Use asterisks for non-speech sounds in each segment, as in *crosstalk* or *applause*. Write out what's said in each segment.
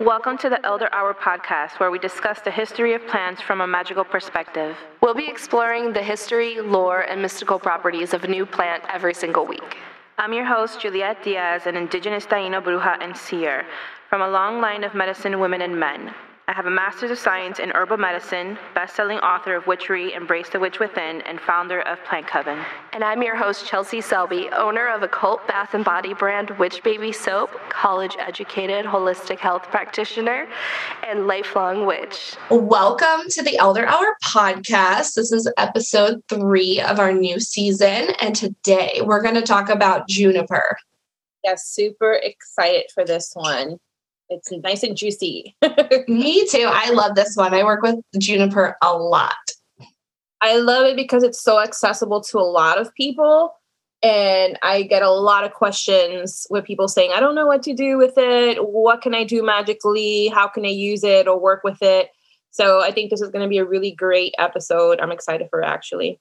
Welcome to the Elder Hour podcast, where we discuss the history of plants from a magical perspective. We'll be exploring the history, lore, and mystical properties of a new plant every single week. I'm your host, Juliet Diaz, an indigenous Taino bruja and seer from a long line of medicine women and men. I have a Master's of Science in Herbal Medicine, best-selling author of Witchery, Embrace the Witch Within, and founder of Plant Coven. And I'm your host, Chelsea Selby, owner of occult bath and body brand Witch Baby Soap, college-educated holistic health practitioner, and lifelong witch. Welcome to the Elder Hour podcast. This is episode three of our new season, and today we're going to talk about juniper. Yes, super excited for this one. It's nice and juicy. *laughs* Me too. I love this one. I work with juniper a lot. I love it because it's so accessible to a lot of people. And I get a lot of questions with people saying, I don't know what to do with it. What can I do magically? How can I use it or work with it? So I think this is going to be a really great episode. I'm excited for it, actually.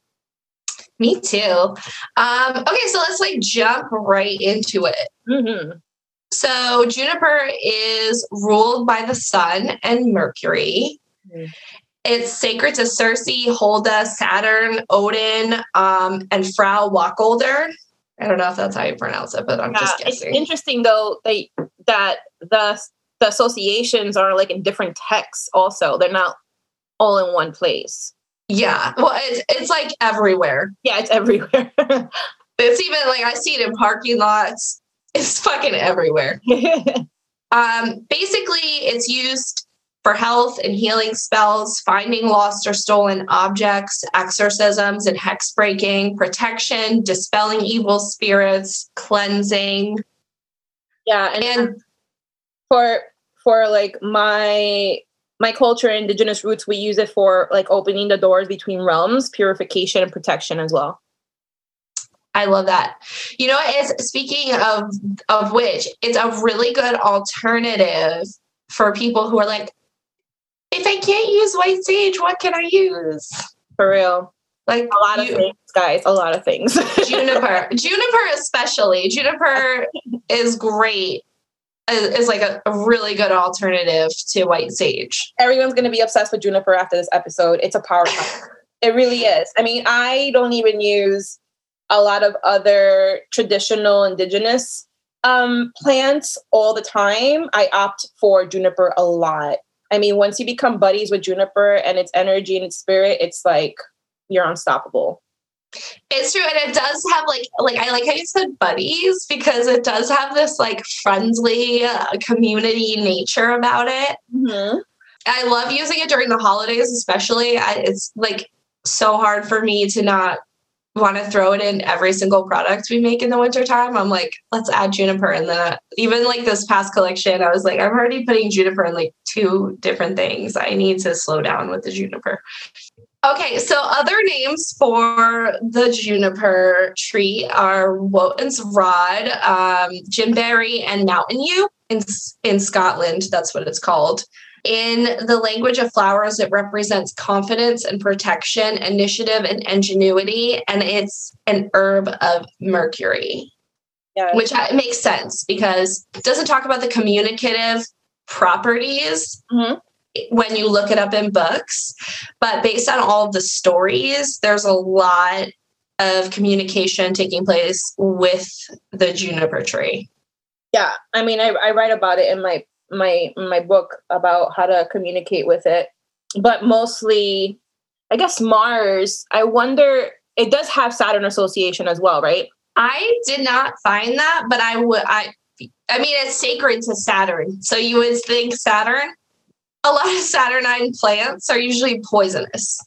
Me too. Um, okay, so let's like jump right into it. Mm-hmm. So Juniper is ruled by the sun and Mercury. Mm-hmm. It's sacred to Circe, Holda, Saturn, Odin, um, and Frau Wacholder. I don't know if that's how you pronounce it, but I'm yeah, just guessing. It's interesting though that that the the associations are like in different texts. Also, they're not all in one place. Yeah, well, it's it's like everywhere. Yeah, it's everywhere. *laughs* it's even like I see it in parking lots it's fucking everywhere. um, basically, it's used for health and healing spells, finding lost or stolen objects, exorcisms and hex breaking, protection, dispelling evil spirits, cleansing. Yeah, and, and for for like my my culture indigenous roots we use it for like opening the doors between realms purification and protection as well I love that. You know, it's speaking of of which, it's a really good alternative for people who are like, if I can't use white sage, what can I use? For real. Like a lot you, of things, guys. A lot of things. *laughs* juniper. Juniper especially. Juniper *laughs* is great. Uh, is like a, a really good alternative to white sage. Everyone's gonna be obsessed with juniper after this episode. It's a power *laughs* it really is. I mean, I don't even use a lot of other traditional indigenous um, plants all the time. I opt for juniper a lot. I mean, once you become buddies with juniper and its energy and its spirit, it's like you're unstoppable. It's true, and it does have like like I like how you said buddies because it does have this like friendly uh, community nature about it. Mm-hmm. I love using it during the holidays, especially. I, it's like so hard for me to not want to throw it in every single product we make in the wintertime. I'm like, let's add juniper. And then even like this past collection, I was like, I'm already putting juniper in like two different things. I need to slow down with the juniper. Okay, so other names for the juniper tree are Wotan's rod, um, Jimberry, and mountain yew in, in Scotland. That's what it's called. In the language of flowers, it represents confidence and protection, initiative and ingenuity, and it's an herb of Mercury. Yeah. Which makes sense because it doesn't talk about the communicative properties mm-hmm. when you look it up in books. But based on all of the stories, there's a lot of communication taking place with the juniper tree. Yeah, I mean, I, I write about it in my my my book about how to communicate with it. But mostly i guess mars i wonder it does have saturn association as well right? I did not find that but i would i i mean it's sacred to saturn. So you would think saturn a lot of saturnine plants are usually poisonous.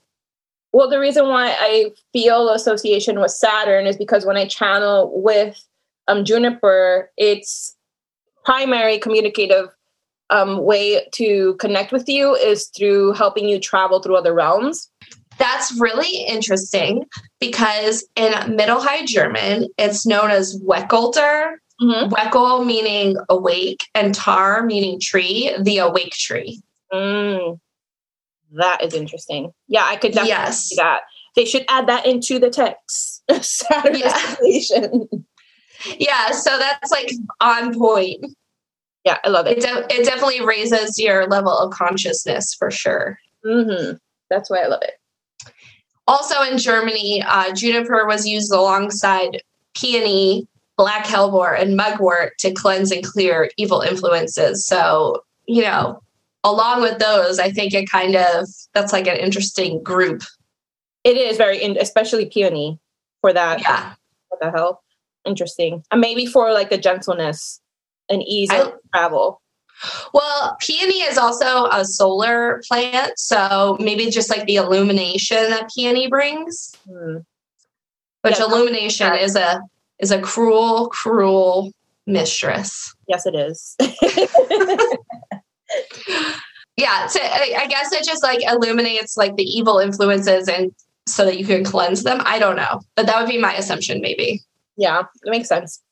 Well the reason why i feel association with saturn is because when i channel with um, juniper it's primary communicative um, way to connect with you is through helping you travel through other realms. That's really interesting because in Middle High German, it's known as Weckelter. Mm-hmm. Weckel meaning awake, and Tar meaning tree, the awake tree. Mm, that is interesting. Yeah, I could definitely yes. see that. They should add that into the text. *laughs* Saturn yeah. yeah, so that's like on point. Yeah, I love it. It, de- it definitely raises your level of consciousness for sure. hmm That's why I love it. Also in Germany, uh, juniper was used alongside peony, black hellebore, and mugwort to cleanse and clear evil influences. So, you know, along with those, I think it kind of that's like an interesting group. It is very, in- especially peony for that. Yeah. What the hell? Interesting. And maybe for like the gentleness and ease I- of travel. Well, peony is also a solar plant, so maybe just like the illumination that peony brings, Hmm. which Yeah, illumination is a is a cruel, cruel mistress. Yes, it is. *laughs* Yeah, so I, I guess it just like illuminates like the evil influences and so that you can cleanse them. I don't know, but that would be my assumption, maybe. yeah, it makes sense.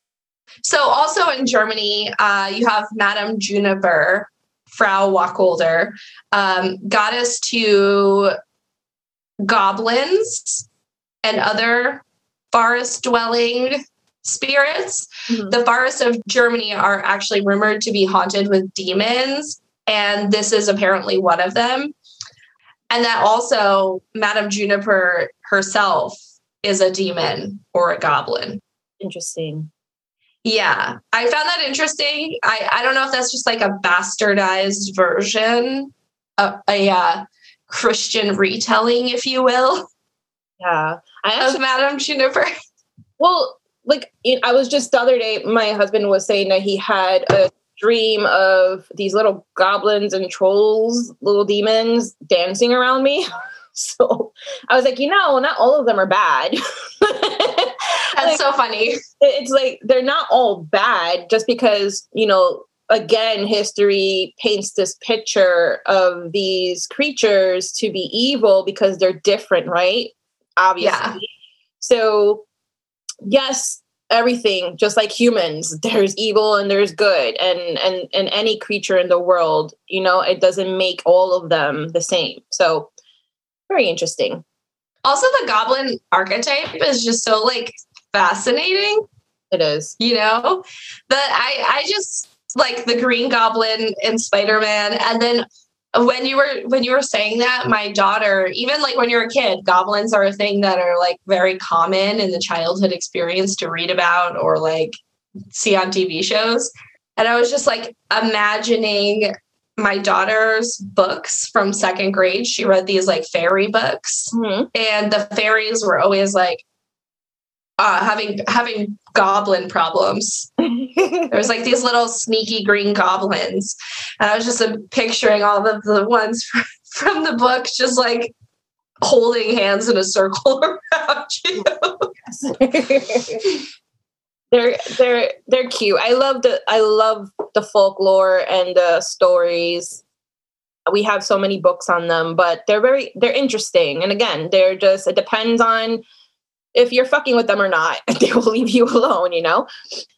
So, also in Germany, uh, you have Madame Juniper, Frau Wacholder, um, goddess to goblins and other forest dwelling spirits. Mhm. The forests of Germany are actually rumored to be haunted with demons, and this is apparently one of them. And that also, Madame Juniper herself is a demon or a goblin. Interesting. Yeah, I found that interesting. I, I don't know if that's just like a bastardized version, of a uh, Christian retelling, if you will, Yeah. I of Madame Juniper. well, like I was just the other day, my husband was saying that he had a dream of these little goblins and trolls, little demons dancing around me. *laughs* So I was like, you know, not all of them are bad. *laughs* That's so funny. it's like they're not all bad just because you know again history paints this picture of these creatures to be evil because they're different right? Obviously. Yeah. so yes everything just like humans *laughs* there's evil and there's good. And and and any creature in the world you know it doesn't make all of them the same. So very interesting. Also, the goblin archetype is just so like fascinating. it is You know, that I I just like the Green Goblin and Spider Man, and then when you were when you were saying that, my daughter, even like when you're a kid, goblins are a thing that are like very common in the childhood experience to read about or like see on TV shows. And I was just like imagining my daughter's books from second grade. She read these like fairy books Mhm. and the fairies were always like uh, having having goblin problems. *laughs* There was like these little sneaky green goblins, and I was just uh, picturing all of the ones from, *laughs* from the book, just like holding hands in a circle *laughs* around you. they're they're they're cute. I love the I love the folklore and the stories. We have so many books on them, but they're very they're interesting. And again, they're just it depends on if you're fucking with them or not. *laughs* They will leave you alone, you know?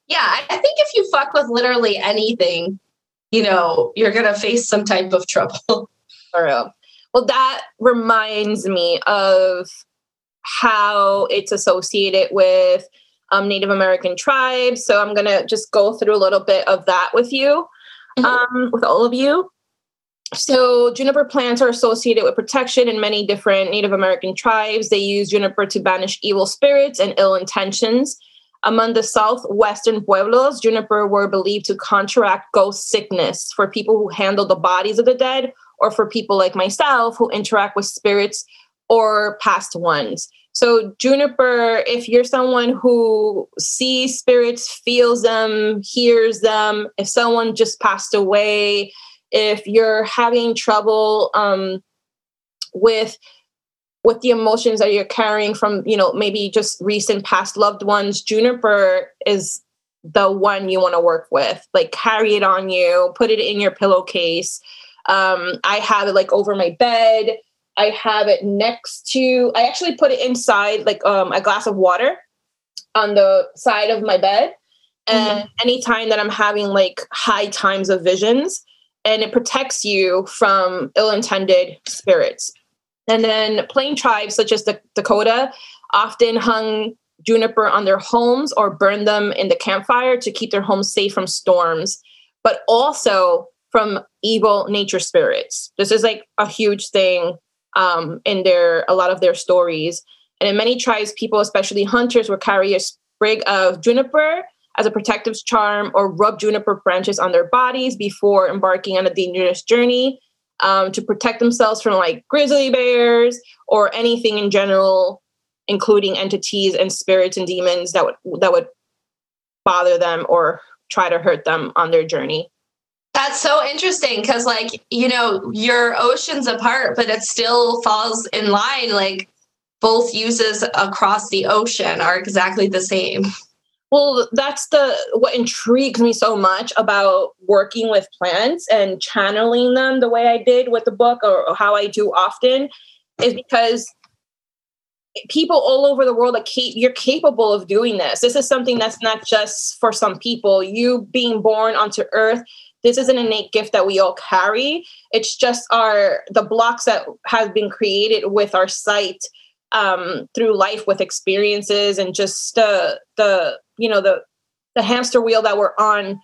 Yeah, I think if you fuck with literally anything, you know, you're gonna face some type of trouble. *laughs* For real. Well, that reminds me of how it's associated with um, Native American tribes. So I'm going to just go through a little bit of that with you, Mhm. um, with all of you. So juniper plants are associated with protection in many different Native American tribes. They use juniper to banish evil spirits and ill intentions. Among the southwestern pueblos, juniper were believed to counteract ghost sickness for people who handle the bodies of the dead or for people like myself who interact with spirits or past ones. So, juniper, if you're someone who sees spirits, feels them, hears them, if someone just passed away, if you're having trouble um, with with the emotions that you're carrying from, you know, maybe just recent past loved ones, juniper is the one you want to work with. Like, carry it on you, put it in your pillowcase. Um, I have it like over my bed. I have it next to. I actually put it inside like um, a glass of water on the side of my bed. And anytime that I'm having like high times of visions, and it protects you from ill-intended spirits. And then plain tribes such as the Dakota often hung juniper on their homes or burned them in the campfire to keep their homes safe from storms. but also from evil nature spirits. This is like a huge thing um, in their a lot of their stories. And in many tribes, people, especially hunters, would carry a sprig of juniper as a protective charm or rub juniper branches on their bodies before embarking on a dangerous journey um, to protect themselves from like grizzly bears or anything in general, including entities and spirits and demons that would that would bother them or try to hurt them on their journey. That's so interesting because, like, you know, your oceans apart, but it still falls in line. Like, both uses across the ocean are exactly the same. Well, that's the what intrigues me so much about working with plants and channeling them the way I did with the book or how I do often is because people all over the world are cap- you're capable of doing this. This is something that's not just for some people. You being born onto earth, this is an innate gift that we all carry. It's just our the blocks that have been created with our sight um, through life with experiences and just uh, the you know the the hamster wheel that we're on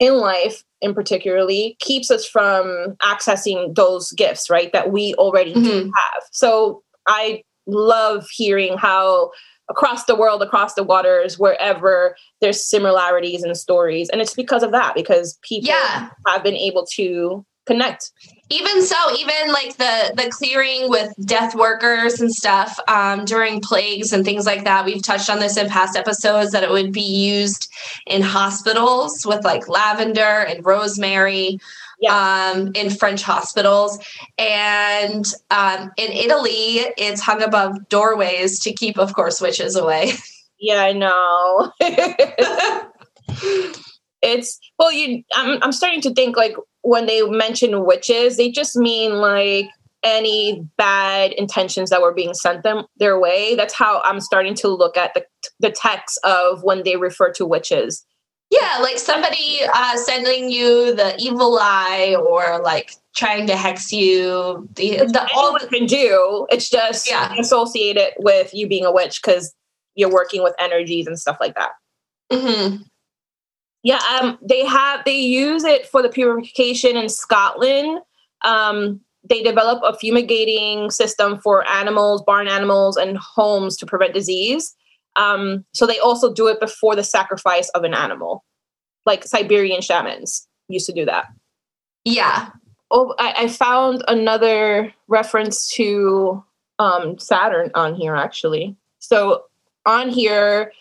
in life in particularly keeps us from accessing those gifts right that we already mm-hmm. have so i love hearing how across the world across the waters wherever there's similarities and stories and it's because of that because people yeah. have been able to connect even so even like the the clearing with death workers and stuff um, during plagues and things like that we've touched on this in past episodes that it would be used in hospitals with like lavender and rosemary yeah. um, in french hospitals. And um, in italy it's hung above doorways to keep of course witches away. *laughs* Yeah i know. *laughs* *laughs* It's well you I'm, I'm starting to think like when they mention witches they just mean like any bad intentions that were being sent them their way that's how i'm starting to look at the the text of when they refer to witches yeah like somebody uh, sending you the evil eye or like trying to hex you the, the all it can do it's just yeah. associated with you being a witch because you're working with energies and stuff like that mm-hmm. Yeah, um, they have they use it for the purification in Scotland. Um, they develop a fumigating system for animals, barn animals, and homes to prevent disease. Um, so they also do it before the sacrifice of an animal, like Siberian shamans used to do that. Yeah. Oh, I, I found another reference to um, Saturn on here actually. So on here,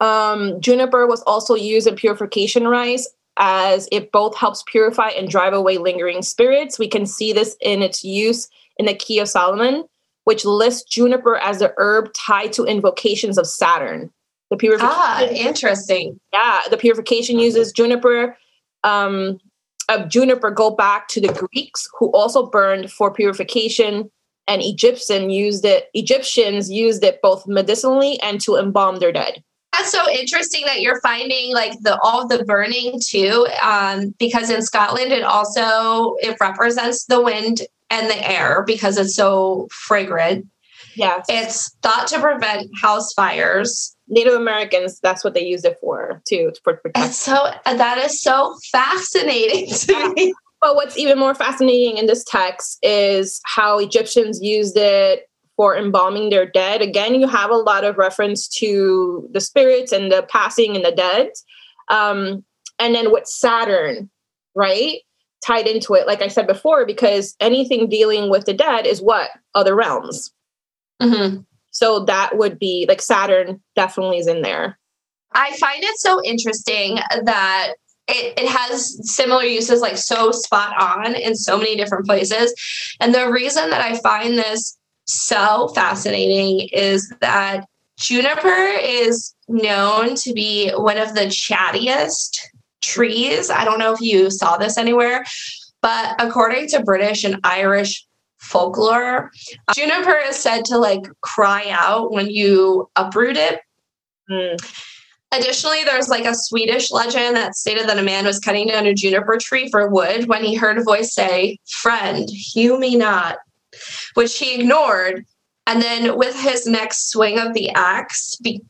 um, juniper was also used in purification rites as it both helps purify and drive away lingering spirits. We can see this in its use in the Key of Solomon, which lists juniper as the herb tied to invocations of Saturn. The purification. Ah, interesting. Yeah, the purification uses juniper. Um, of juniper go back to the Greeks, who also burned for purification, and Egyptian used it. Egyptians used it both medicinally and to embalm their dead that's so interesting that you're finding like the all the burning too um, because in scotland it also it represents the wind and the air because it's so fragrant. Yes. It's thought to prevent house fires. Native americans that's what they use it for too for protection. So that is so fascinating to me. But what's even more fascinating in this text is how egyptians used it for embalming their dead. Again, you have a lot of reference to the spirits and the passing and the dead. Um, and then with Saturn, right? Tied into it, like I said before, because anything dealing with the dead is what? Other realms. Mm-hmm. So that would be like Saturn definitely is in there. I find it so interesting that it, it has similar uses like so spot on in so many different places. And the reason that I find this so fascinating is that juniper is known to be one of the chattiest trees. I don't know if you saw this anywhere, but according to British and Irish folklore, juniper is said to like cry out when you uproot it. Mm. Additionally, there's like a Swedish legend that stated that a man was cutting down a juniper tree for wood when he heard a voice say, Friend, hew me not which he ignored. And then with his next swing of the axe, be-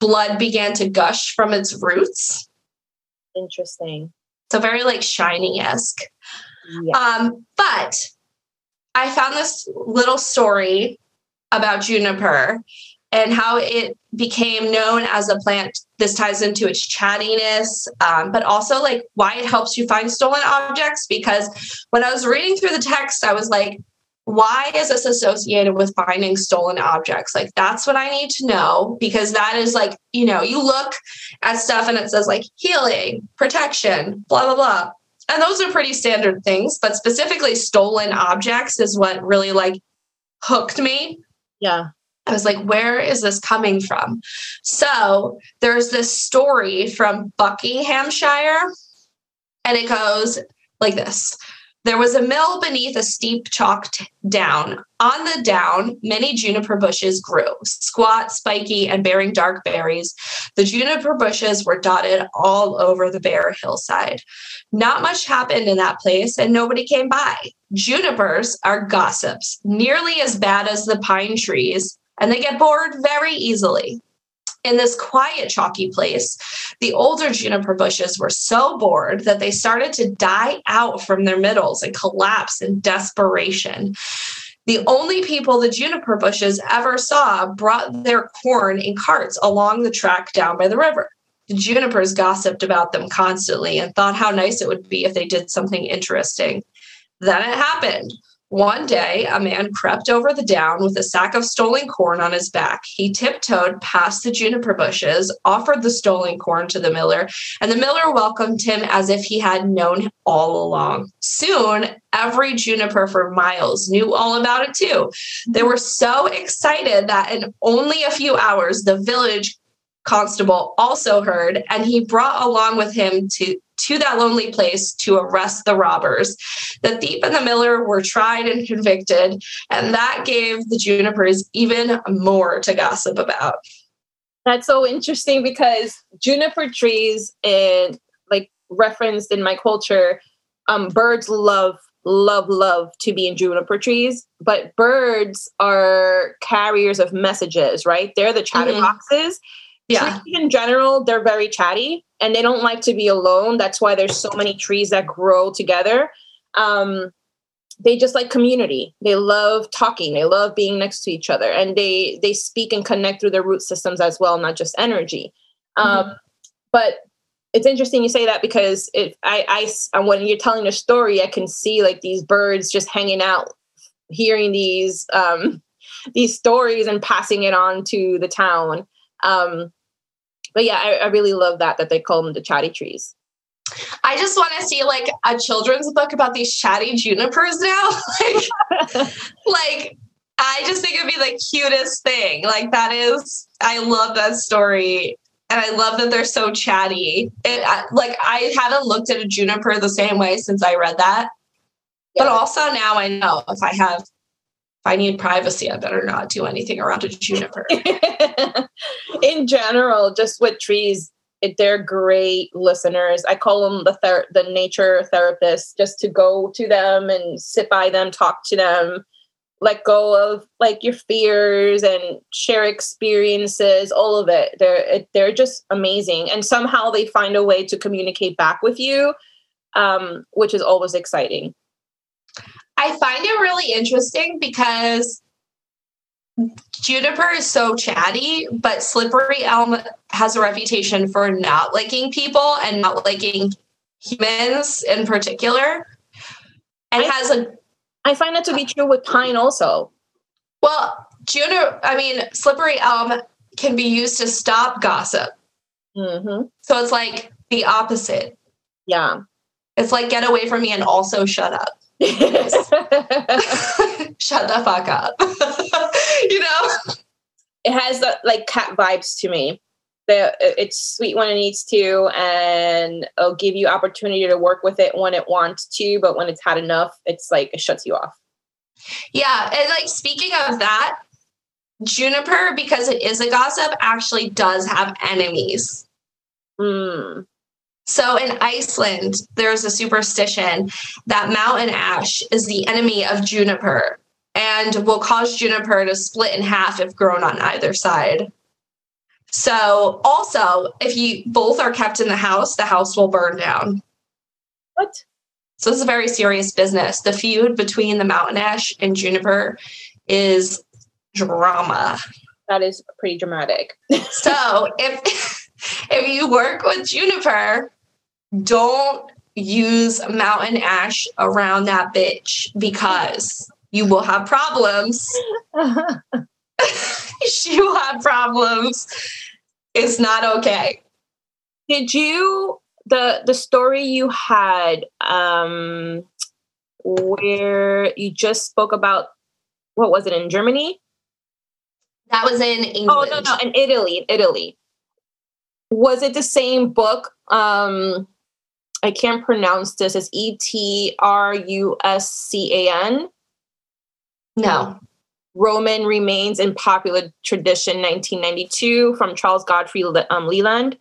blood began to gush from its roots. Interesting. So very like shiny esque. Yeah. Um, but I found this little story about juniper and how it became known as a plant. This ties into its chattiness, um, but also like why it helps you find stolen objects. Because when I was reading through the text, I was like, why is this associated with finding stolen objects? Like, that's what I need to know because that is like, you know, you look at stuff and it says like healing, protection, blah, blah, blah. And those are pretty standard things, but specifically stolen objects is what really like hooked me. Yeah. I was like, where is this coming from? So there's this story from Buckinghamshire, and it goes like this. There was a mill beneath a steep chalked down. On the down, many juniper bushes grew, squat, spiky, and bearing dark berries. The juniper bushes were dotted all over the bare hillside. Not much happened in that place, and nobody came by. Junipers are gossips, nearly as bad as the pine trees, and they get bored very easily. In this quiet, chalky place, the older juniper bushes were so bored that they started to die out from their middles and collapse in desperation. The only people the juniper bushes ever saw brought their corn in carts along the track down by the river. The junipers gossiped about them constantly and thought how nice it would be if they did something interesting. Then it happened. One day, a man crept over the down with a sack of stolen corn on his back. He tiptoed past the juniper bushes, offered the stolen corn to the miller, and the miller welcomed him as if he had known him all along. Soon, every juniper for miles knew all about it too. They were so excited that in only a few hours, the village constable also heard, and he brought along with him to to that lonely place to arrest the robbers. The thief and the miller were tried and convicted, and that gave the junipers even more to gossip about. That's so interesting because juniper trees and like referenced in my culture, um, birds love, love, love to be in juniper trees, but birds are carriers of messages, right? They're the chatterboxes. Mm-hmm. Yeah. Trees in general, they're very chatty and they don't like to be alone. That's why there's so many trees that grow together. Um, they just like community. They love talking. They love being next to each other, and they they speak and connect through their root systems as well, not just energy. Mm-hmm. Um, but it's interesting you say that because it I, I when you're telling a story, I can see like these birds just hanging out, hearing these um, *laughs* these stories and passing it on to the town. Um, but yeah, I, I really love that that they call them the chatty trees. I just want to see like a children's book about these chatty junipers now. *laughs* like, like I just think it'd be the cutest thing. Like that is, I love that story, and I love that they're so chatty. It like I haven't looked at a juniper the same way since I read that, yeah. but also now I know if I have I need privacy, I better not do anything around a juniper. *laughs* In general, just with trees, they're great listeners. I call them the ther- the nature therapists, just to go to them and sit by them, talk to them, let go of like your fears and share experiences. All of it. They're they're just amazing, and somehow they find a way to communicate back with you, um, which is always exciting. I find it really interesting because Juniper is so chatty, but Slippery Elm has a reputation for not liking people and not liking humans in particular. And I, has a I find that to be true with Pine also. Well, Juniper, I mean, Slippery Elm can be used to stop gossip. Mm-hmm. So it's like the opposite. Yeah. It's like get away from me and also shut up. *laughs* Shut the fuck up. *laughs* you know? It has uh, like cat vibes to me. The, it's sweet when it needs to, and it'll give you opportunity to work with it when it wants to, but when it's had enough, it's like it shuts you off. Yeah. And like speaking of that, Juniper, because it is a gossip, actually does have enemies. Mm. So in Iceland, there's a superstition that mountain ash is the enemy of juniper and will cause juniper to split in half if grown on either side. So also, if you both are kept in the house, the house will burn down. What? So this is a very serious business. The feud between the mountain ash and juniper is drama. That is pretty dramatic. *laughs* So if *laughs* if you work with juniper, don't use mountain ash around that bitch because you will have problems. *laughs* *laughs* she will have problems. It's not okay. Did you the the story you had um where you just spoke about what was it in Germany? That was in England. Oh no, no, in Italy, in Italy. Was it the same book? Um I can't pronounce this. It's E T R U S C A N. No. Roman remains in popular tradition 1992 from Charles Godfrey um, Leland.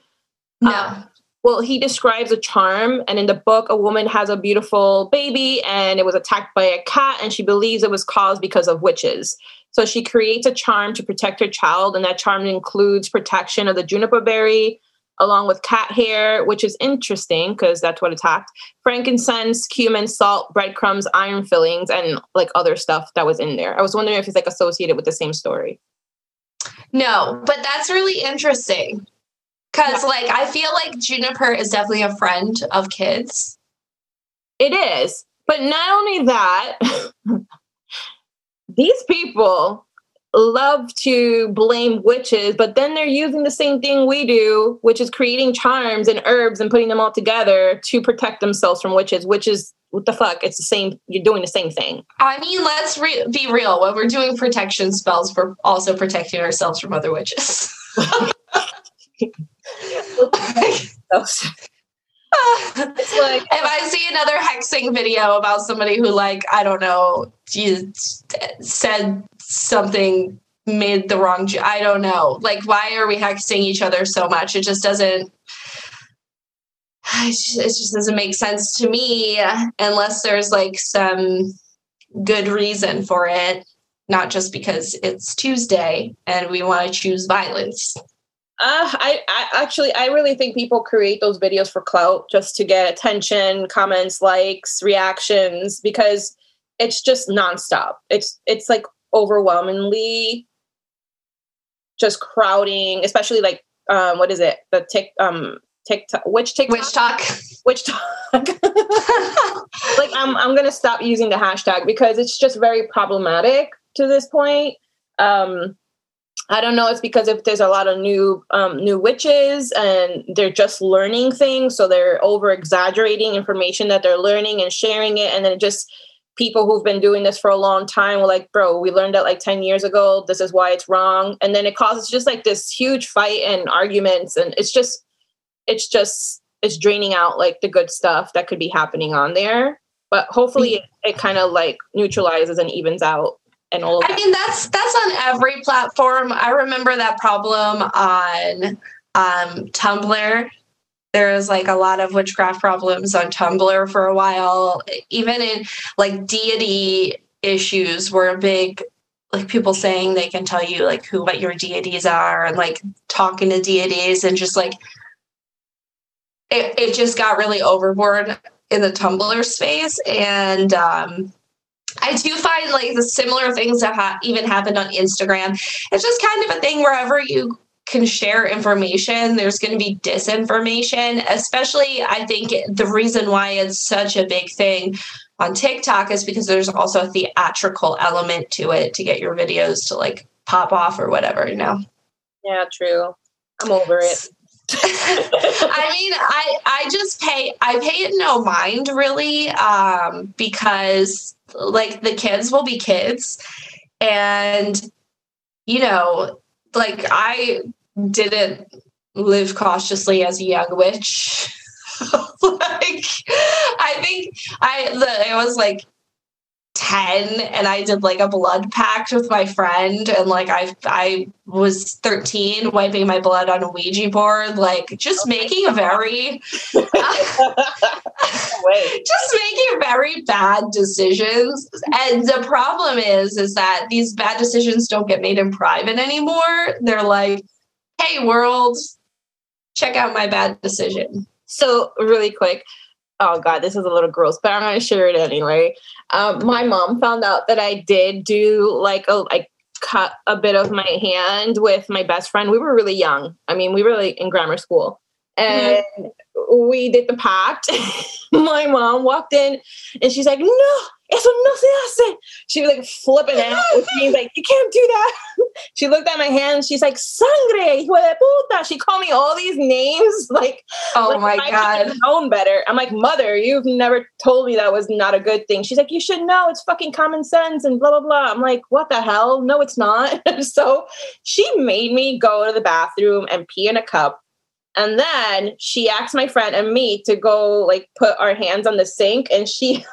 No. Um, well, he describes a charm, and in the book, a woman has a beautiful baby and it was attacked by a cat, and she believes it was caused because of witches. So she creates a charm to protect her child, and that charm includes protection of the juniper berry, along with cat hair, which is interesting because that's what attacked frankincense, cumin, salt, breadcrumbs, iron fillings, and like other stuff that was in there. I was wondering if it's like associated with the same story. No, but that's really interesting. Cause like I feel like Juniper is definitely a friend of kids. It is. But not only that, *laughs* these people love to blame witches, but then they're using the same thing we do, which is creating charms and herbs and putting them all together to protect themselves from witches, which is what the fuck? It's the same. You're doing the same thing. I mean, let's re- be real. When we're doing protection spells, we're also protecting ourselves from other witches. *laughs* *laughs* *laughs* Like- if I see another hexing video about somebody who, like, I don't know, just said something, made the wrong, I don't know. Like, why are we hexing each other so much? It just doesn't. It just doesn't make sense to me unless there's like some good reason for it, not just because it's Tuesday and we want to choose violence. Uh, I, I actually, I really think people create those videos for clout just to get attention, comments, likes, reactions, because it's just nonstop. It's it's like overwhelmingly just crowding, especially like um, what is it? The tick um TikTok, which TikTok, Witch talk. which talk. like I'm I'm gonna stop using the hashtag because it's just very problematic to this point. Um, I don't know. It's because if there's a lot of new um, new witches and they're just learning things, so they're over exaggerating information that they're learning and sharing it, and then just people who've been doing this for a long time were like, "Bro, we learned that like ten years ago. This is why it's wrong," and then it causes just like this huge fight and arguments, and it's just it's just it's draining out like the good stuff that could be happening on there. But hopefully, it, it kind of like neutralizes and evens out and all I mean, that's that's on every platform. I remember that problem on um, Tumblr. There was like a lot of witchcraft problems on Tumblr for a while. Even in like deity issues were a big like people saying they can tell you like who what your deities are and like talking to deities and just like it, it just got really overboard in the Tumblr space and um I do find like the similar things that ha- even happened on Instagram. It's just kind of a thing wherever you can share information, there's going to be disinformation. Especially, I think the reason why it's such a big thing on TikTok is because there's also a theatrical element to it to get your videos to like pop off or whatever, you know? Yeah, true. I'm over it. *laughs* I mean, I I just pay I pay it no mind really, um, because like the kids will be kids, and you know, like I didn't live cautiously as a young witch. *laughs* like I think I the, I was like 10 and I did like a blood pact with my friend and like I I was 13 wiping my blood on a Ouija board like just making a very *laughs* Wait. *laughs* just making very bad decisions and the problem is is that these bad decisions don't get made in private anymore. They're like hey world check out my bad decision. So, really quick, oh god, this is a little gross, but I'm gonna share it anyway. Um, my mom found out that I did do like a like cut a bit of my hand with my best friend. We were really young. I mean, we were like in grammar school. And mm-hmm. we did the pact. *laughs* my mom walked in and she's like, no, eso no se hace. She was like flipping out with me, like, you can't do that. *laughs* she looked at my hand. She's like, sangre, hijo de puta. She called me all these names. *laughs* Like, oh like, my God. Known better. I'm like, mother, you've never told me that was not a good thing. She's like, you should know. It's fucking common sense and blah, blah, blah. I'm like, what the hell? No, it's not. *laughs* so she made me go to the bathroom and pee in a cup. And then she asked my friend and me to go like put our hands on the sink and she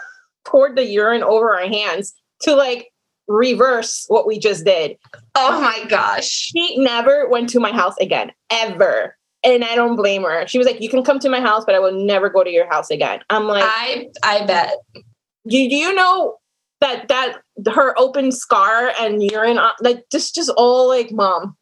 poured the urine over our hands to like reverse what we just did. Oh my gosh. She never went to my house again, ever. And I don't blame her. She was like, "You can come to my house, but I will never go to your house again." I'm like, "I I bet." Do, do you know that that her open scar and urine uh, like just just all like, mom,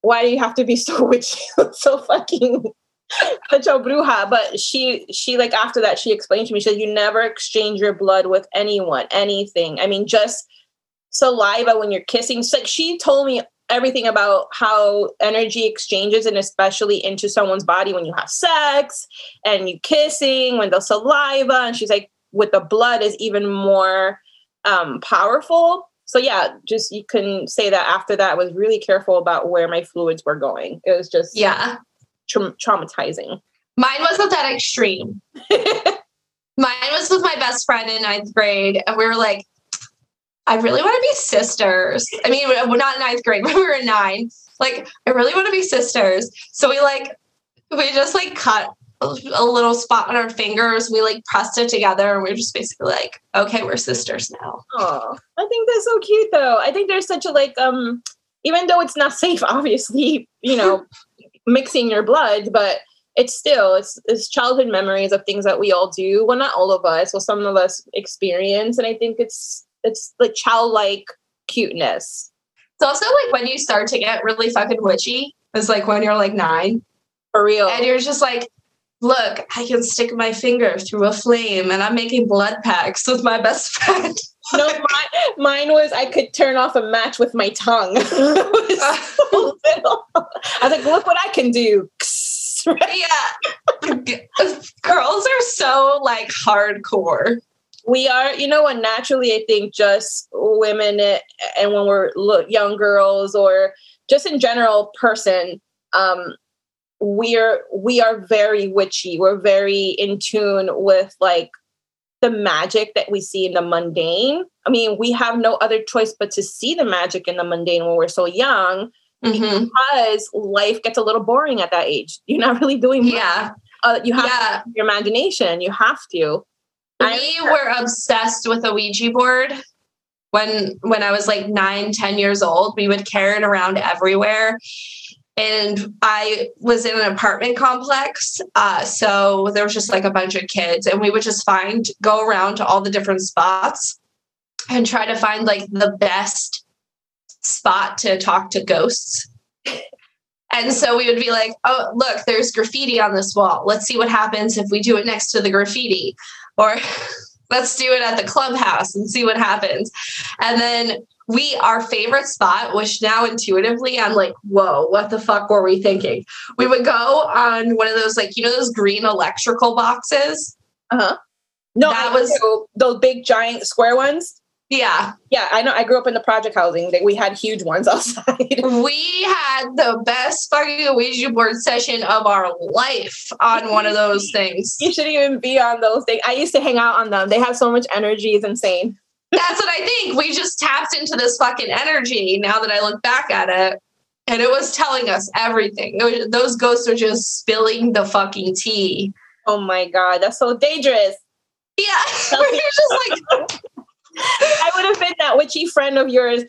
why do you have to be *laughs* so witchy, so fucking *laughs* a bruja? But she she like after that she explained to me, she said, "You never exchange your blood with anyone, anything. I mean, just." saliva when you're kissing. It's like she told me everything about how energy exchanges and especially into someone's body when you have sex and you kissing when the saliva and she's like with the blood is even more um powerful so yeah just you can say that after that I was really careful about where my fluids were going it was just yeah tra- traumatizing mine wasn't that extreme *laughs* mine was with my best friend in ninth grade and we were like I really want to be sisters. I mean, we're not in ninth grade, *laughs* but we were in nine. Like, I really want to be sisters. So we like, we just like cut a little spot on our fingers. We like pressed it together and we are just basically like, okay, we're sisters now. Oh, I think that's so cute though. I think there's such a like, um, even though it's not safe, *laughs* obviously, you know, mixing your blood, but it's still it's, it's childhood memories of things that we all do. Well, not all of us, well, some of us experience, and I think it's it's like childlike cuteness. It's also like when you start to get really fucking witchy. It's like when you're like nine. For real. And you're just like, look, I can stick my finger through a flame and I'm making blood packs with my best friend. *laughs* no, mine, mine, was I could turn off a match with my tongue. *laughs* I, was I was like, look what I can do. *laughs* yeah. Girls are so like hardcore we are you know what naturally i think just women eh, and when we're young girls or just in general person um we're we are very witchy we're very in tune with like the magic that we see in the mundane i mean we have no other choice but to see the magic in the mundane when we're so young mm-hmm. because life gets a little boring at that age *laughs* you're not really doing yeah uh, you have yeah. your imagination you have to we were obsessed with a Ouija board when when I was like nine, ten years old. We would carry it around everywhere. And I was in an apartment complex. Uh, so there was just like a bunch of kids, and we would just find, go around to all the different spots and try to find like the best spot to talk to ghosts. And so we would be like, oh, look, there's graffiti on this wall. Let's see what happens if we do it next to the graffiti or *laughs* let's do it at the clubhouse and see what happens. And then we, our favorite spot, which now intuitively I'm like, whoa, what the fuck were we thinking? We would go on one of those, like, you know, those green electrical boxes. Uh huh. No, that was those big giant square ones. Yeah. Yeah, I know. I grew up in the project housing. We had huge ones *laughs* outside. we had the best fucking Ouija board session of our life on one of those *laughs* things. You shouldn't even be on those things. I used to hang out on them. They have so much energy. It's insane. That's what I think. We just tapped into this fucking energy now that I look back at it. And it was telling us everything. Those ghosts are just spilling the fucking tea. Oh my God. That's so dangerous. Yeah. *laughs* You're just like, *laughs* I would have been that witchy friend of yours,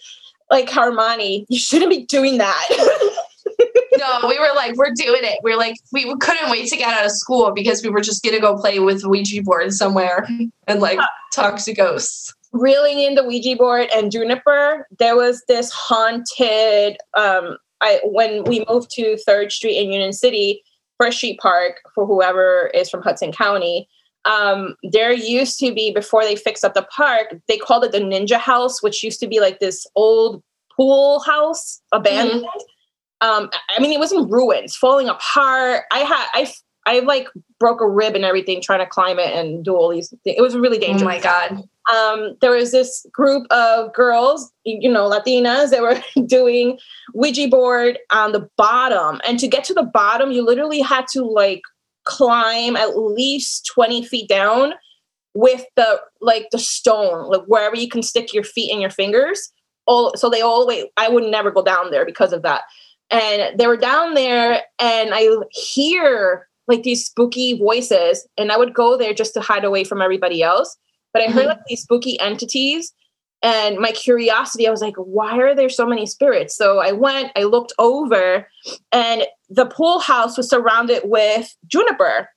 like Harmony. You shouldn't be doing that. *laughs* no, we were like, we're doing it. We are like, we couldn't wait to get out of school because we were just gonna go play with Ouija board somewhere and like uh, talk to ghosts. Reeling in the Ouija board and Juniper, there was this haunted. Um, I when we moved to Third Street in Union City, First Street Park for whoever is from Hudson County um, there used to be before they fixed up the park, they called it the Ninja House, which used to be like this old pool house, abandoned. Mm-hmm. Um, I mean, it was in ruins, falling apart. I had I I like broke a rib and everything trying to climb it and do all these. Things. It was really dangerous. Oh my god! Um, there was this group of girls, you know, Latinas that were *laughs* doing Ouija board on the bottom, and to get to the bottom, you literally had to like climb at least twenty feet down with the like the stone, like wherever you can stick your feet and your fingers. All so they all the way. I would never go down there because of that. And they were down there, and I hear like these spooky voices and i would go there just to hide away from everybody else. But i heard mm-hmm. like these spooky entities and my curiosity i was like why are there so many spirits? So i went i looked over and the pool house was surrounded with juniper.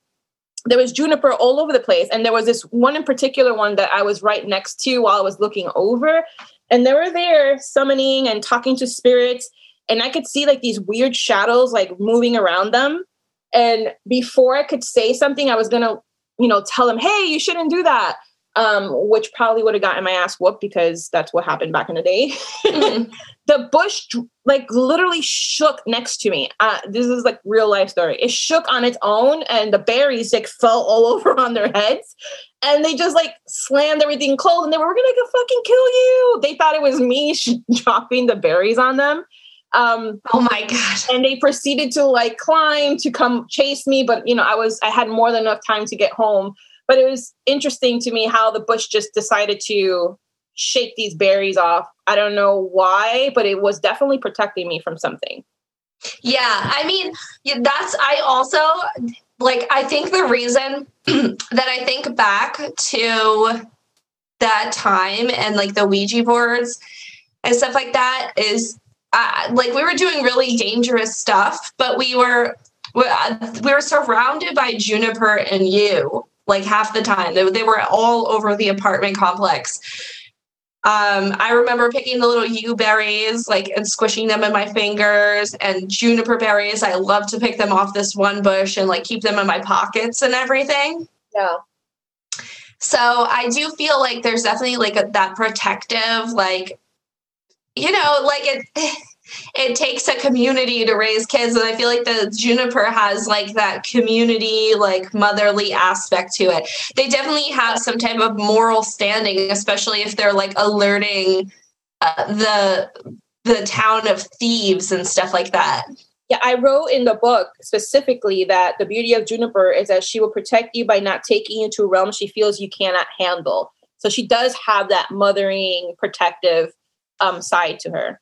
There was juniper all over the place and there was this one in particular one that i was right next to while i was looking over and they were there summoning and talking to spirits and i could see like these weird shadows like moving around them and before I could say something, I was gonna, you know, tell him, "Hey, you shouldn't do that," um, which probably would have gotten my ass whooped because that's what happened back in the day. Mm-hmm. *laughs* the bush, like, literally shook next to me. Uh, this is like real life story. It shook on its own, and the berries like fell all *laughs* over on their heads, and they just like slammed everything cold, and they were, "We're gonna go fucking kill you." They thought it was me *laughs* dropping the berries on them um, oh my god! And they proceeded to like climb to come chase me, but you know, I was I had more than enough time to get home. But it was interesting to me how the bush just decided to shake these berries off. I don't know why, but it was definitely protecting me from something. Yeah, I mean, that's I also like I think the reason *clears throat* that I think back to that time and like the Ouija boards and stuff like that is uh, like we were doing really dangerous stuff, but we were we, uh, were surrounded by juniper and yew like half the time. They, they were all over the apartment complex. Um, I remember picking the little yew berries, like and squishing them in my fingers, and juniper berries. I love to pick them off this one bush and like keep them in my pockets and everything. Yeah. So I do feel like there's definitely like a, that protective, like you know, like it *laughs* it takes a community to raise kids and i feel like the juniper has like that community like motherly aspect to it. They definitely have some type of moral standing especially if they're like alerting uh, the the town of thieves and stuff like that. Yeah i wrote in the book specifically that the beauty of juniper is that she will protect you by not taking you to realms she feels you cannot handle. So she does have that mothering protective um, side to her.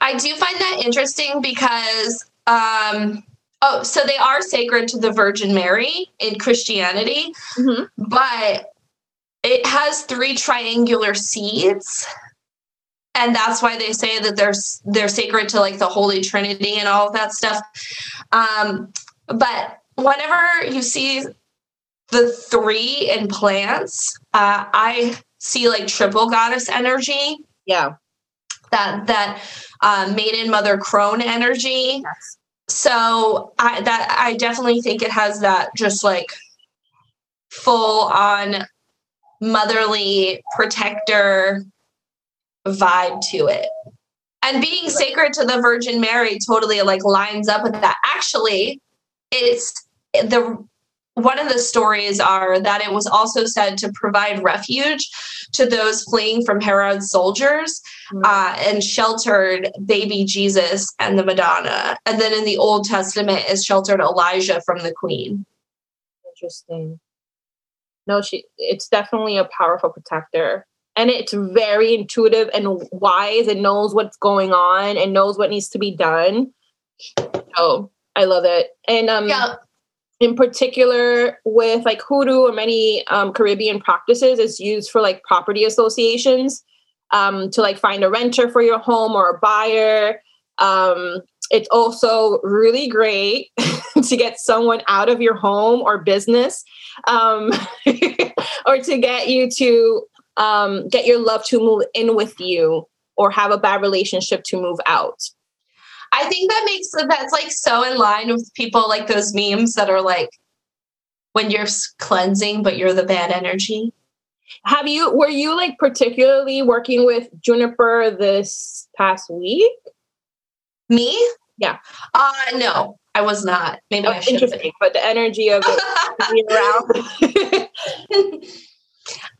I do find that interesting because um, oh, so they are sacred to the Virgin Mary in Christianity, mm-hmm. but it has three triangular seeds. And that's why they say that they're they're sacred to like the Holy Trinity and all of that stuff. Um, but whenever you see the three in plants, uh, I see like triple goddess energy. Yeah that that uh, maiden mother crone energy. Yes. So I that I definitely think it has that just like full on motherly protector vibe to it. And being sacred to the Virgin Mary totally like lines up with that. Actually, it's the one of the stories are that it was also said to provide refuge to those fleeing from Herod's soldiers mm-hmm. uh, and sheltered baby Jesus and the Madonna. And then in the Old Testament is sheltered Elijah from the queen. Interesting. No, she it's definitely a powerful protector. And it's very intuitive and wise and knows what's going on and knows what needs to be done. Oh, I love it. And um yeah in particular with like hoodoo or many um, caribbean practices it's used for like property associations um, to like find a renter for your home or a buyer. Um, it's also really great *laughs* to get someone out of your home or business um, *laughs* or to get you to um, get your love to move in with you or have a bad relationship to move out I think that makes that's like so in line with people like those memes that are like when you're cleansing, but you're the bad energy. Have you were you like particularly working with juniper this past week? Me? Yeah. Uh no, I was not. Maybe oh, I should interesting, but the energy of it *laughs* around. *laughs*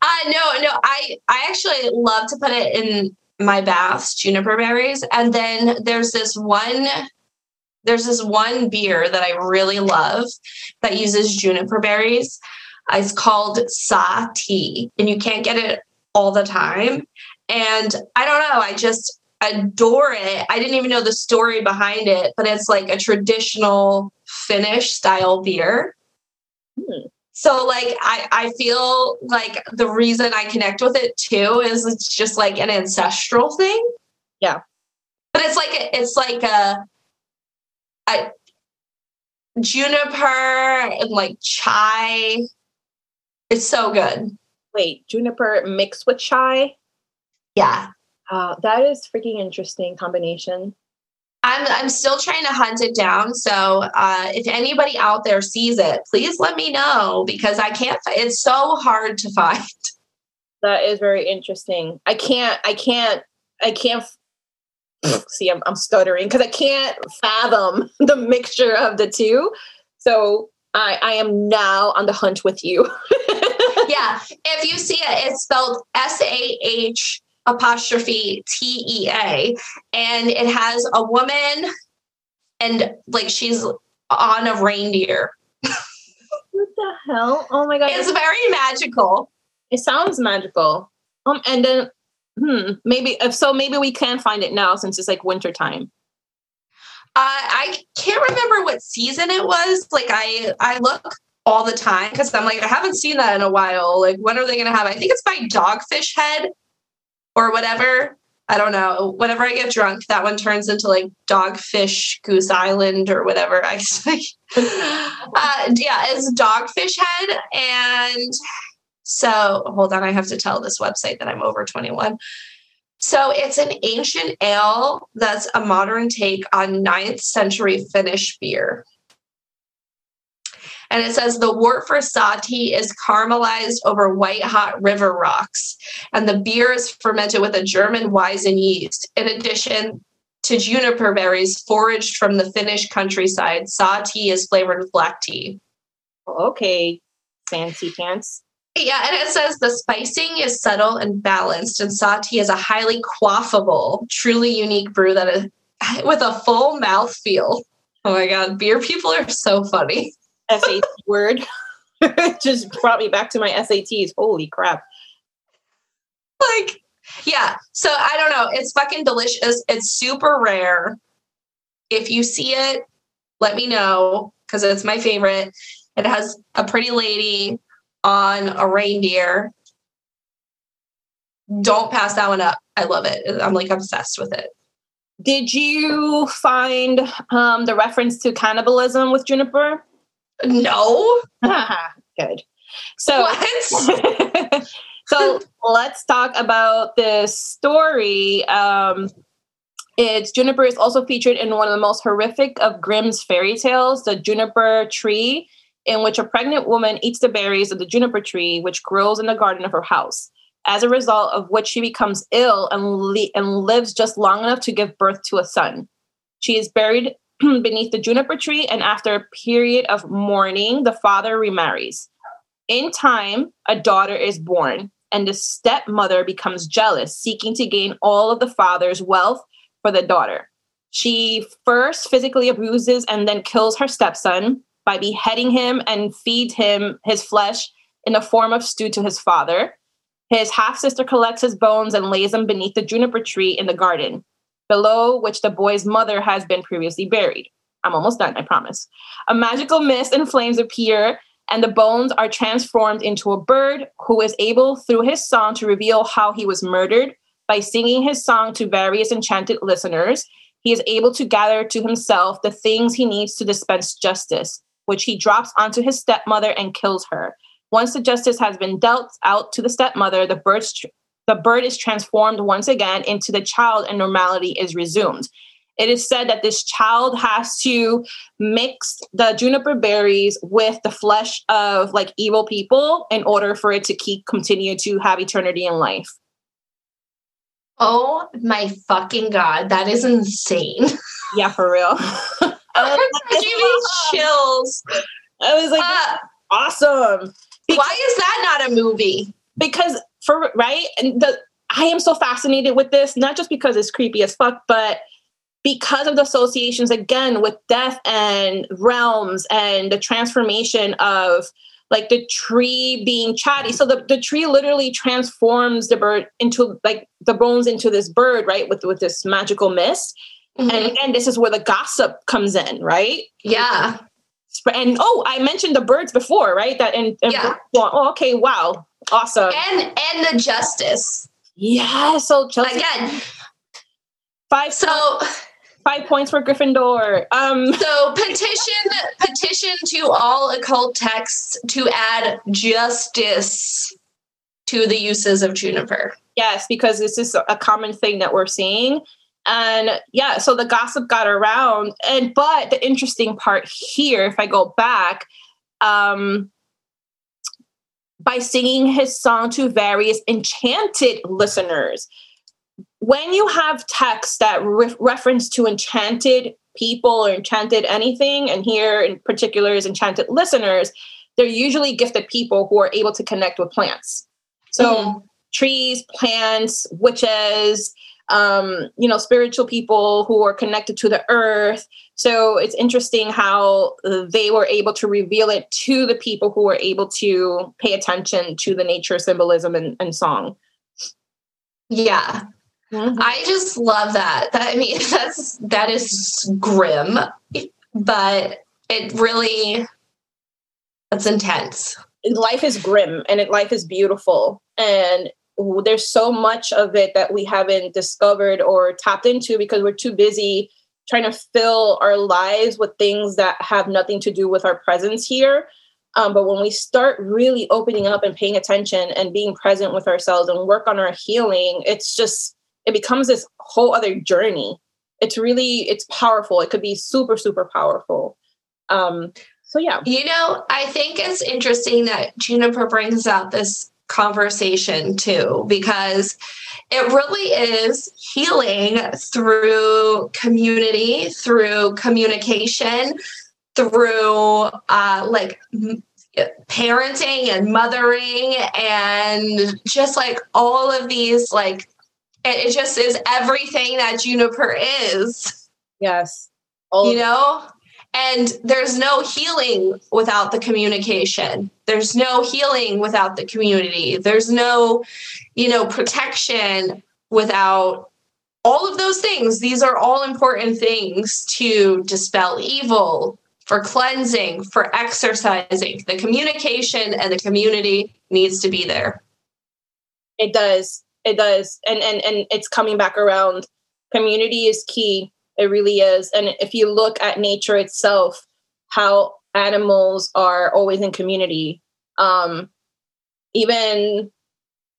uh no, no, I I actually love to put it in my baths, juniper berries. And then there's this one there's this one beer that I really love that uses juniper berries. It's called Sah'tea, and you can't get it all the time. And I don't know, I just adore it. I didn't even know the story behind it, but it's like a traditional Finnish style beer. Hmm. So like I I feel like the reason I connect with it too is it's just like an ancestral thing. Yeah. But it's like it's like a, a juniper and like chai. It's so good. Wait, juniper mixed with chai? Yeah. Uh, that is freaking interesting combination. I'm I'm still trying to hunt it down. So uh, if anybody out there sees it, please let me know because I can't. It's so hard to find. *laughs* That is very interesting. I can't. I can't. I can't. *sniffs* See, I'm, I'm stuttering because I can't fathom *laughs* the mixture of the two. So I I am now on the hunt with you. *laughs* yeah, if you see it, it's spelled S A H apostrophe T E A, and it has a woman and like she's on a reindeer. what the hell? Oh my god! It's very magical. It sounds magical. Um, and then hmm, maybe if so, maybe we can find it now since it's like winter time. Uh, I can't remember what season it was. Like I, I look all the time because I'm like I haven't seen that in a while. Like when are they going to have? I think it's by Dogfish Head or whatever. I don't know. Whenever I get drunk, that one turns into like Dogfish Goose Island or whatever. *laughs* I say, uh, yeah, it's Dogfish Head. And so, hold on, I have to tell this website that I'm over 21. So, it's an ancient ale that's a modern take on 9th century Finnish beer. And it says the wort for Sah'tea is caramelized over white hot river rocks. And the beer is fermented with a German Weizen yeast. In addition to juniper berries foraged from the Finnish countryside, Sah'tea is flavored with black tea. Okay, fancy pants. Yeah, and it says the spicing is subtle and balanced, and Sah'tea is a highly quaffable, truly unique brew that is with a full mouth feel. Oh my god, beer people are so funny. SAT word. *laughs* just brought me back to my SATs. Holy crap. Like, yeah. So I don't know. It's fucking delicious. It's super rare. If you see it, let me know because it's my favorite. It has a pretty lady on a reindeer. Don't pass that one up. I love it. I'm like obsessed with it. Did you find um, the reference to cannibalism with Juniper? No. *laughs* Good. So, *laughs* so let's talk about this story. Um, it's Juniper is also featured in one of the most horrific of Grimm's fairy tales, the Juniper Tree, in which a pregnant woman eats the berries of the juniper tree, which grows in the garden of her house. As a result of which she becomes ill and, li- and lives just long enough to give birth to a son. She is buried *clears throat* beneath the juniper tree, and after a period of mourning, the father remarries. In time, a daughter is born, and the stepmother becomes jealous, seeking to gain all of the father's wealth for the daughter. She first physically abuses and then kills her stepson by beheading him and feeds him his flesh in the form of stew to his father. His half sister collects his bones and lays them beneath the juniper tree in the garden below which the boy's mother has been previously buried. I'm almost done, I promise. A magical mist and flames appear, and the bones are transformed into a bird who is able, through his song, to reveal how he was murdered. By singing his song to various enchanted listeners, he is able to gather to himself the things he needs to dispense justice, which he drops onto his stepmother and kills her. Once the justice has been dealt out to the stepmother, the bird the bird is transformed once again into the child and normality is resumed. it is said that this child has to mix the juniper berries with the flesh of like evil people in order for it to keep continue to have eternity in life. Oh my fucking god, that is insane. Yeah, for real. *laughs* Give me chills. I was like, Uh, awesome. why is that not a movie? because for right? And the i am so fascinated with this not just because it's creepy as fuck but because of the associations again with death and realms and the transformation of like the tree being chatty. So the, the tree literally transforms the bird into like the bones into this bird right with with this magical mist. Mm-hmm. And again this is where the gossip comes in right? Yeah. And oh i mentioned the birds before right that and, and Yeah. oh, okay wow awesome And and the justice. Yeah, so Chelsea Again. five So five points for Gryffindor. Um, *laughs* so petition petition to all occult texts to add justice to the uses of juniper. yes, because this is a common thing that we're seeing, and yeah, so the gossip got around, and but the interesting part here, if I go back, um, by singing his song to various enchanted listeners. When you have text that re- reference to enchanted people or enchanted anything, and here in particular is enchanted listeners, they're usually gifted people who are able to connect with plants. So Mhm. trees, plants, witches, um, you know, spiritual people who are connected to the earth. So it's interesting how they were able to reveal it to the people who were able to pay attention to the nature symbolism and, and song. Yeah. Mhm. I just love that. That I mean, *laughs* that's that is grim, but it really that's intense. life is grim and it, life is beautiful and there's so much of it that we haven't discovered or tapped into because we're too busy trying to fill our lives with things that have nothing to do with our presence here. Um, but when we start really opening up and paying attention and being present with ourselves and work on our healing it's just it becomes this whole other journey. It's really it's powerful. It could be super super powerful. Um so yeah. You know, I think it's interesting that Juniper brings out this conversation too, because it really is healing through community, through communication, through uh, like parenting and mothering, and just like all of these, like, it, it just is everything that Juniper is. Yes. All you know and there's no healing without the communication there's no healing without the community there's no you know protection without all of those things these are all important things to dispel evil for cleansing for exercising the communication and the community needs to be there It does. It does. And and and it's coming back around. Community is key. It really is. And if you look at nature itself, how animals are always in community. Um even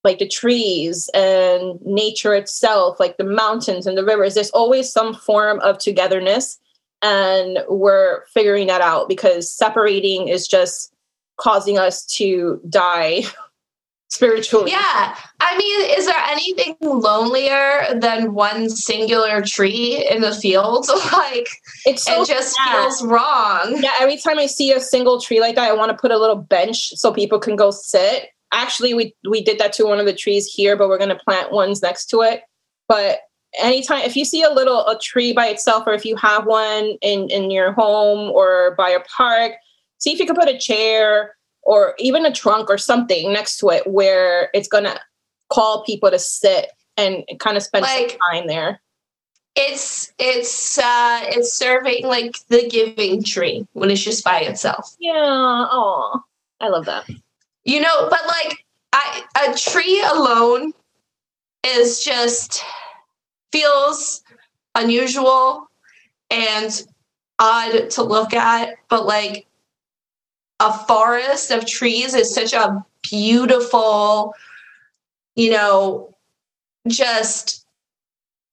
like the trees and nature itself, like the mountains and the rivers, there's always some form of togetherness. And we're figuring that out because separating is just causing us to die *laughs* spiritually. Yeah. I mean, is there anything lonelier than one singular tree in the field? *laughs* like, It's so it just sad. feels wrong. Yeah, every time I see a single tree like that, I want to put a little bench so people can go sit. Actually, we we did that to one of the trees here, but we're going to plant ones next to it. But anytime if you see a little a tree by itself or if you have one in in your home or by a park, see if you can put a chair or even a trunk or something next to it where it's going to call people to sit and kind of spend Like- some time there. It's it's uh it's serving like the giving tree when it's just by itself. Yeah, oh, I love that. You know, but like I a tree alone is just feels unusual and odd to look at, but like a forest of trees is such a beautiful, you know, just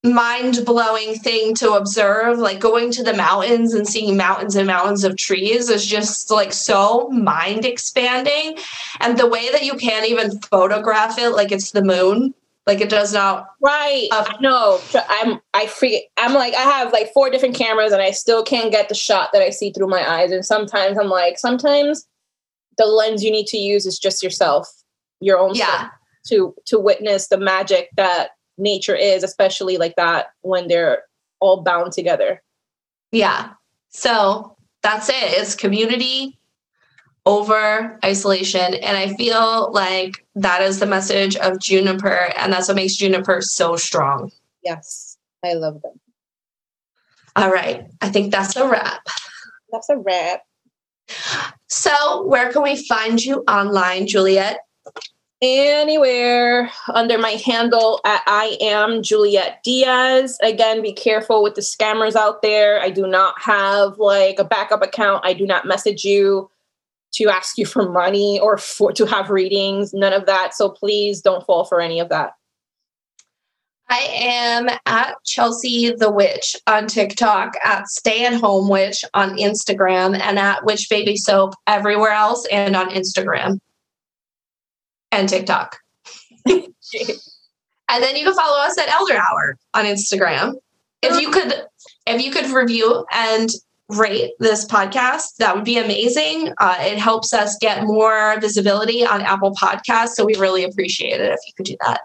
mind blowing thing to observe. Like going to the mountains and seeing mountains and mountains of trees is just like so mind expanding. And the way that you can't even photograph it like it's the moon. Like it does not. Right. Uh, no, I'm. I free. I'm like I have like four different cameras, and I still can't get the shot that I see through my eyes. And sometimes I'm like, sometimes the lens you need to use is just yourself, your own. Yeah. To to witness the magic that nature is, especially like that when they're all bound together. Yeah. So that's it. It's community over isolation. And I feel like that is the message of Juniper. And that's what makes Juniper so strong. Yes. I love them. All right. I think that's a wrap. That's a wrap. So, where can we find you online, Juliet? anywhere under my handle at I am Juliet Diaz. Again, be careful with the scammers out there. I do not have like a backup account. I do not message you to ask you for money or for to have readings, none of that. So please don't fall for any of that. I am at Chelsea the Witch on TikTok, at Stay at Home Witch on Instagram, and at Witch Baby Soap everywhere else and on Instagram and TikTok. *laughs* and then you can follow us at Elder Hour on Instagram. If you could, if you could review and rate this podcast, that would be amazing. Uh, it helps us get more visibility on Apple Podcasts, so we really appreciate it if you could do that.